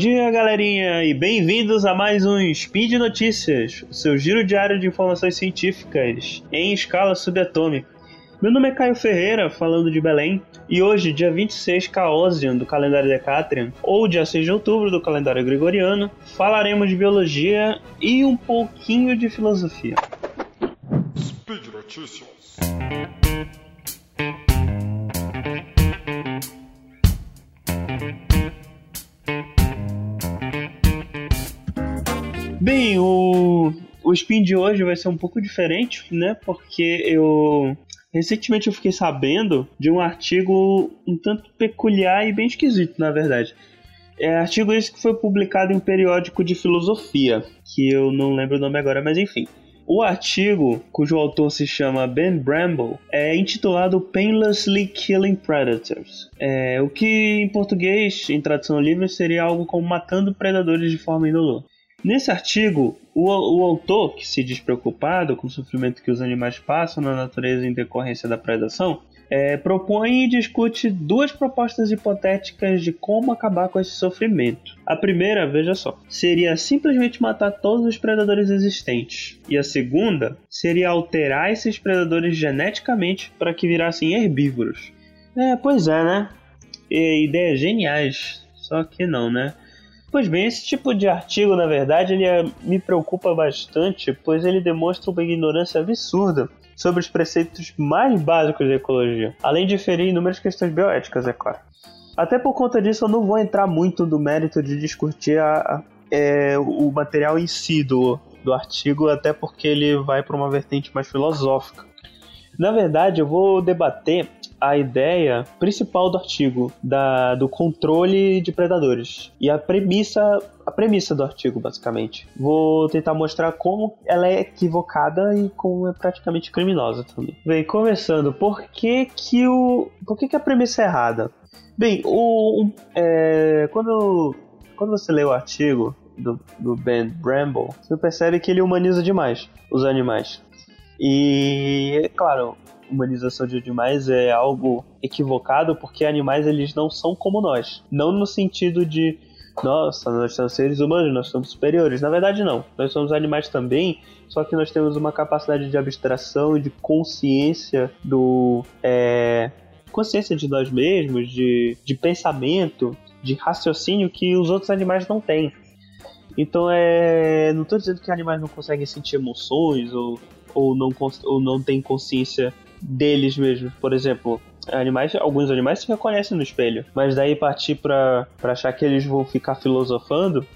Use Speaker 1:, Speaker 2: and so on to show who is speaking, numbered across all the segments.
Speaker 1: dia, galerinha, e bem-vindos a mais um Speed Notícias, o seu giro diário de informações científicas em escala subatômica. Meu nome é Caio Ferreira, falando de Belém, e hoje, dia 26 Caosian do calendário Decatrian, ou dia 6 de outubro do calendário Gregoriano, falaremos de biologia e um pouquinho de filosofia. Speed Notícias. Bem, o, o spin de hoje vai ser um pouco diferente, né? Porque eu recentemente eu fiquei sabendo de um artigo um tanto peculiar e bem esquisito, na verdade. É artigo esse que foi publicado em um periódico de filosofia, que eu não lembro o nome agora, mas enfim. O artigo, cujo autor se chama Ben Bramble, é intitulado Painlessly Killing Predators. É, o que em português, em tradução livre, seria algo como matando predadores de forma indolor. Nesse artigo, o, o, autor, que se diz preocupado com o sofrimento que os animais passam na natureza em decorrência da predação, é, propõe e discute duas propostas hipotéticas de como acabar com esse sofrimento. A primeira, veja só, seria simplesmente matar todos os predadores existentes. E a segunda seria alterar esses predadores geneticamente para que virassem herbívoros. É, pois é, né? E, ideias geniais. Só que não, né? Pois bem, esse tipo de artigo, na verdade, ele é, me preocupa bastante, pois ele demonstra uma ignorância absurda sobre os preceitos mais básicos da ecologia, além de ferir inúmeras questões bioéticas, é claro. Até por conta disso, eu não vou entrar muito no mérito de discutir a, a, é, o material em si do, do artigo, até porque ele vai para uma vertente mais filosófica. Na verdade, eu vou debater a ideia principal do artigo, da, do controle de predadores. E a premissa, a premissa do artigo, basicamente. Vou tentar mostrar como ela é equivocada e como é praticamente criminosa também. Bem, começando, por que que, o, por que, que a premissa é errada? Bem, o, é, quando, quando você lê o artigo do, do Ben Bramble, você percebe que ele humaniza demais os animais. E, claro, humanização de animais é algo equivocado porque animais eles não são como nós. Não no sentido de nossa, nós somos seres humanos, nós somos superiores. Na verdade, não. Nós somos animais também, só que nós temos uma capacidade de abstração e de consciência do. É, consciência de nós mesmos, de, de pensamento, de raciocínio que os outros animais não têm. Então, é, não estou dizendo que animais não conseguem sentir emoções ou, ou, não, ou não têm consciência deles mesmos. Por exemplo, animais, alguns animais se reconhecem no espelho, mas daí partir para achar que eles vão ficar filosofando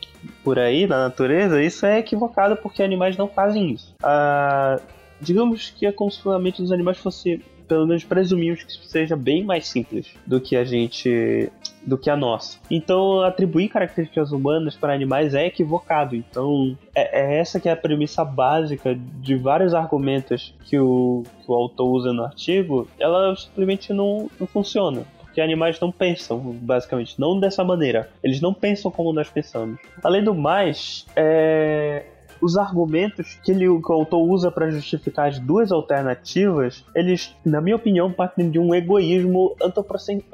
Speaker 1: por aí na natureza, isso é equivocado porque animais não fazem isso. Ah, digamos que é como se a mente dos animais fosse pelo menos presumimos que seja bem mais simples do que a gente do que a nossa. Então, atribuir características humanas para animais é equivocado. Então, é, é, essa que é a premissa básica de vários argumentos que o, que o autor usa no artigo. Ela simplesmente não, não funciona porque animais não pensam, basicamente, não dessa maneira. Eles não pensam como nós pensamos. Além do mais, é os argumentos que, ele, que o autor usa para justificar as duas alternativas, eles, na minha opinião, partem de um egoísmo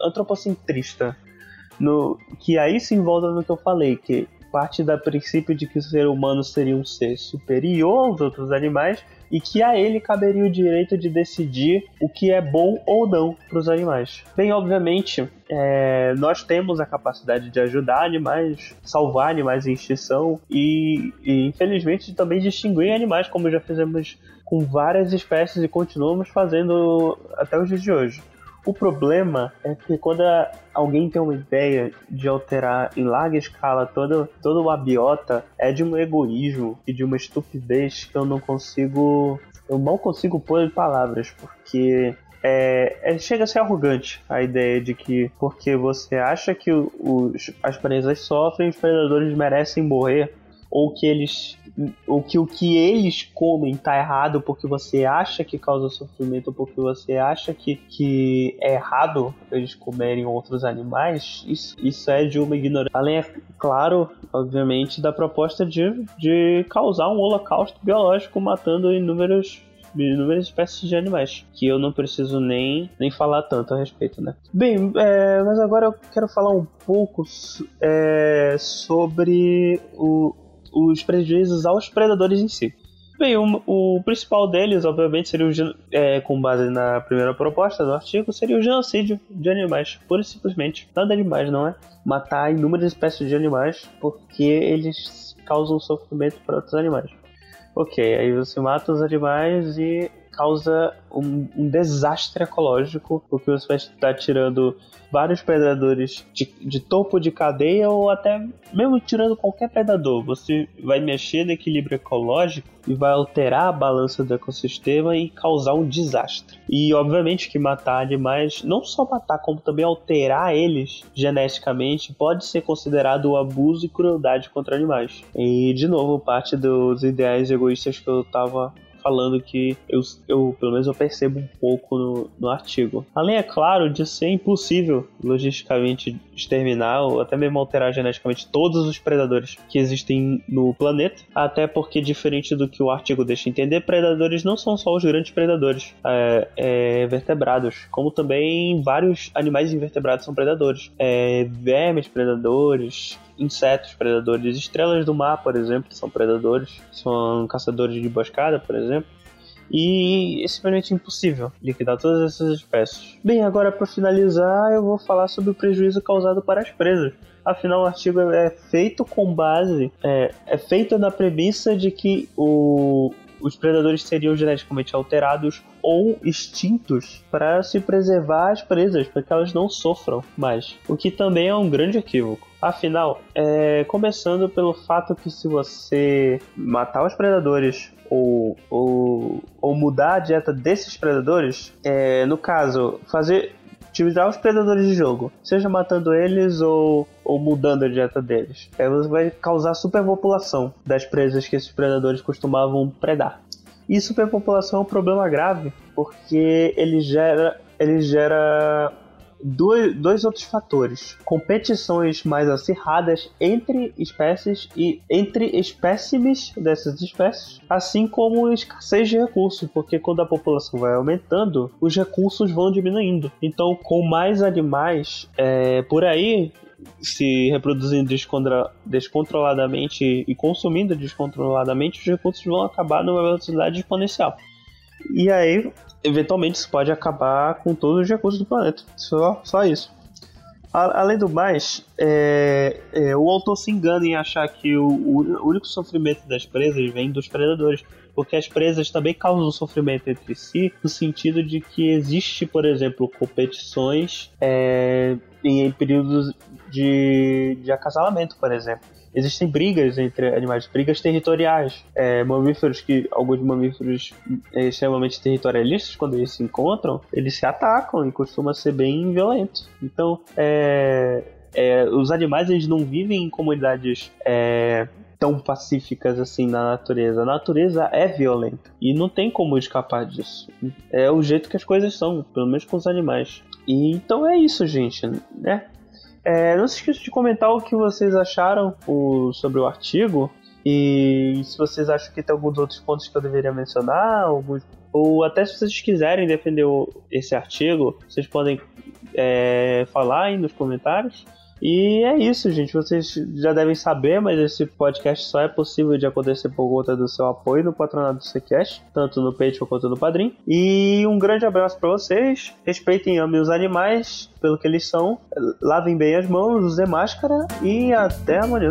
Speaker 1: antropocentrista. No, que aí se envolve no que eu falei, que parte do princípio de que o ser humano seria um ser superior aos outros animais e que a ele caberia o direito de decidir o que é bom ou não para os animais. Bem, obviamente, é, nós temos a capacidade de ajudar animais, salvar animais em extinção e, e, infelizmente, também distinguir animais, como já fizemos com várias espécies e continuamos fazendo até os dias de hoje. O problema é que quando alguém tem uma ideia de alterar em larga escala todo, todo o abiota, é de um egoísmo e de uma estupidez que eu não consigo. Eu mal consigo pôr em palavras, porque é, é, chega a ser arrogante a ideia de que porque você acha que os, as presas sofrem, os predadores merecem morrer, ou que eles ou que o que eles comem tá errado porque você acha que causa sofrimento ou porque você acha que, que é errado eles comerem outros animais, isso, isso é de uma ignorância. Além, é claro, obviamente, da proposta de, de causar um holocausto biológico matando inúmeros inúmeras espécies de animais, que eu não preciso nem, nem falar tanto a respeito, né? Bem, é, mas agora eu quero falar um pouco é, sobre o, os prejuízos aos predadores em si. Bem, o, o principal deles, obviamente, seria o, é, com base na primeira proposta do artigo, seria o genocídio de animais, pura e simplesmente. Nada demais, não é? Matar inúmeras espécies de animais porque eles causam sofrimento para outros animais. Ok, aí você mata os animais e causa um, um, desastre ecológico, porque você vai estar tirando vários predadores de, de, topo de cadeia ou até mesmo tirando qualquer predador. Você vai mexer no equilíbrio ecológico e vai alterar a balança do ecossistema e causar um desastre. E obviamente que matar animais, não só matar, como também alterar eles geneticamente, pode ser considerado abuso e crueldade contra animais. E de novo, parte dos ideais egoístas que eu estava falando que eu, eu pelo menos eu percebo um pouco no, no artigo. Além, é claro, de ser impossível logisticamente exterminar ou até mesmo alterar geneticamente todos os predadores que existem no planeta, até porque, diferente do que o artigo deixa entender, predadores não são só os grandes predadores é, é, vertebrados, como também vários animais invertebrados são predadores. É, vermes predadores, insetos predadores. Estrelas do mar, por exemplo, são predadores, são caçadores de emboscada, por exemplo. E é simplesmente impossível liquidar todas essas espécies. Bem, agora para finalizar, eu vou falar sobre o prejuízo causado para as presas. Afinal, o artigo é feito com base, é, é feito na premissa de que o, os predadores seriam geneticamente alterados ou extintos para se preservar as presas, para que elas não sofram mais. O que também é um grande equívoco. Afinal, é, começando pelo fato que se você matar os predadores ou, ou, ou mudar a dieta desses predadores, é, no caso, fazer utilizar os predadores de jogo, seja matando eles ou, ou mudando a dieta deles. Aí você vai causar superpopulação das presas que esses predadores costumavam predar. E superpopulação é um problema grave, porque ele gera, ele gera dois, dois outros fatores: competições mais acirradas entre espécies e entre espécimes dessas espécies, assim como escassez de recursos, porque quando a população vai aumentando, os recursos vão diminuindo. Então, com mais animais é, por aí, se reproduzindo descontroladamente e consumindo descontroladamente, os recursos vão acabar numa velocidade exponencial. E aí eventualmente isso pode acabar com todos os recursos do planeta. Só, só isso. A, além do mais, é, é, o autor se engana em achar que o, o, único sofrimento das presas vem dos predadores, porque as presas também causam sofrimento entre si, no sentido de que existe, por exemplo, competições é, em, períodos de, de acasalamento, por exemplo existem brigas entre animais, brigas territoriais. É, mamíferos que, alguns mamíferos é, extremamente territorialistas, quando eles se encontram, eles se atacam e costuma ser bem violento. Então, é, é, os animais eles não vivem em comunidades é, tão pacíficas assim na natureza. A natureza é violenta e não tem como escapar disso. É o jeito que as coisas são, pelo menos com os animais. E então é isso, gente, né? É, não se esqueça de comentar o que vocês acharam o, sobre o artigo e se vocês acham que tem alguns outros pontos que eu deveria mencionar, alguns, ou até se vocês quiserem defender esse artigo, vocês podem é, falar aí nos comentários. E é isso, gente. Vocês já devem saber, mas esse podcast só é possível de acontecer por conta do seu apoio no patronato do Sequest, tanto no Patreon quanto no Padrim. E um grande abraço para vocês. Respeitem e amem os animais pelo que eles são. Lavem bem as mãos, usem máscara e até amanhã.